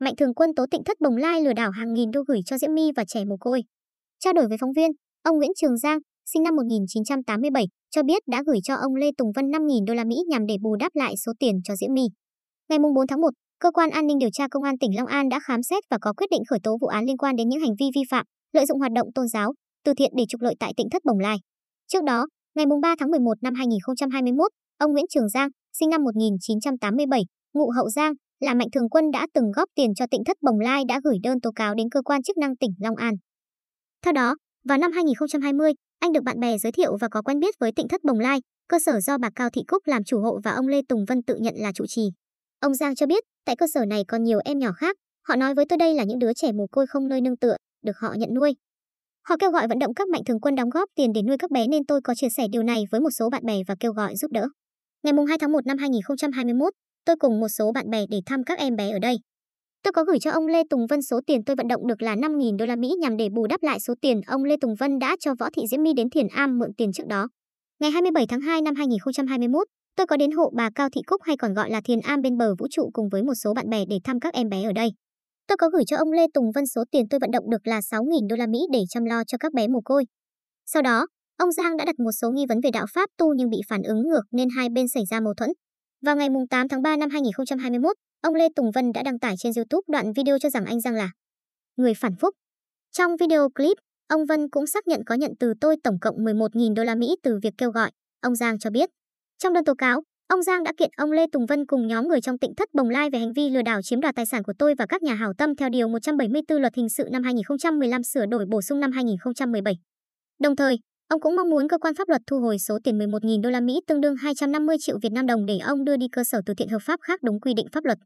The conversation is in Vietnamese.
Mạnh Thường Quân tố Tịnh Thất Bồng Lai lừa đảo hàng nghìn đô gửi cho Diễm My và trẻ mồ côi. Trao đổi với phóng viên, ông Nguyễn Trường Giang, sinh năm 1987, cho biết đã gửi cho ông Lê Tùng Vân 5.000 đô la Mỹ nhằm để bù đắp lại số tiền cho Diễm My. Ngày 4 tháng 1, cơ quan an ninh điều tra công an tỉnh Long An đã khám xét và có quyết định khởi tố vụ án liên quan đến những hành vi vi phạm, lợi dụng hoạt động tôn giáo, từ thiện để trục lợi tại Tịnh Thất Bồng Lai. Trước đó, ngày 3 tháng 11 năm 2021, ông Nguyễn Trường Giang, sinh năm 1987, ngụ Hậu Giang, là Mạnh Thường Quân đã từng góp tiền cho Tịnh Thất Bồng Lai đã gửi đơn tố cáo đến cơ quan chức năng tỉnh Long An. Theo đó, vào năm 2020, anh được bạn bè giới thiệu và có quen biết với Tịnh Thất Bồng Lai, cơ sở do bà Cao Thị Cúc làm chủ hộ và ông Lê Tùng Vân tự nhận là chủ trì. Ông Giang cho biết, tại cơ sở này còn nhiều em nhỏ khác, họ nói với tôi đây là những đứa trẻ mồ côi không nơi nương tựa, được họ nhận nuôi. Họ kêu gọi vận động các mạnh thường quân đóng góp tiền để nuôi các bé nên tôi có chia sẻ điều này với một số bạn bè và kêu gọi giúp đỡ. Ngày 2 tháng 1 năm 2021, tôi cùng một số bạn bè để thăm các em bé ở đây. Tôi có gửi cho ông Lê Tùng Vân số tiền tôi vận động được là 5.000 đô la Mỹ nhằm để bù đắp lại số tiền ông Lê Tùng Vân đã cho Võ Thị Diễm My đến Thiền Am mượn tiền trước đó. Ngày 27 tháng 2 năm 2021, tôi có đến hộ bà Cao Thị Cúc hay còn gọi là Thiền Am bên bờ vũ trụ cùng với một số bạn bè để thăm các em bé ở đây. Tôi có gửi cho ông Lê Tùng Vân số tiền tôi vận động được là 6.000 đô la Mỹ để chăm lo cho các bé mồ côi. Sau đó, ông Giang đã đặt một số nghi vấn về đạo pháp tu nhưng bị phản ứng ngược nên hai bên xảy ra mâu thuẫn. Vào ngày 8 tháng 3 năm 2021, ông Lê Tùng Vân đã đăng tải trên YouTube đoạn video cho rằng anh Giang là người phản phúc. Trong video clip, ông Vân cũng xác nhận có nhận từ tôi tổng cộng 11.000 đô la Mỹ từ việc kêu gọi. Ông Giang cho biết, trong đơn tố cáo, ông Giang đã kiện ông Lê Tùng Vân cùng nhóm người trong Tịnh Thất Bồng Lai về hành vi lừa đảo chiếm đoạt tài sản của tôi và các nhà hảo tâm theo điều 174 Luật hình sự năm 2015 sửa đổi bổ sung năm 2017. Đồng thời, Ông cũng mong muốn cơ quan pháp luật thu hồi số tiền 11.000 đô la Mỹ, tương đương 250 triệu Việt Nam đồng để ông đưa đi cơ sở từ thiện hợp pháp khác đúng quy định pháp luật.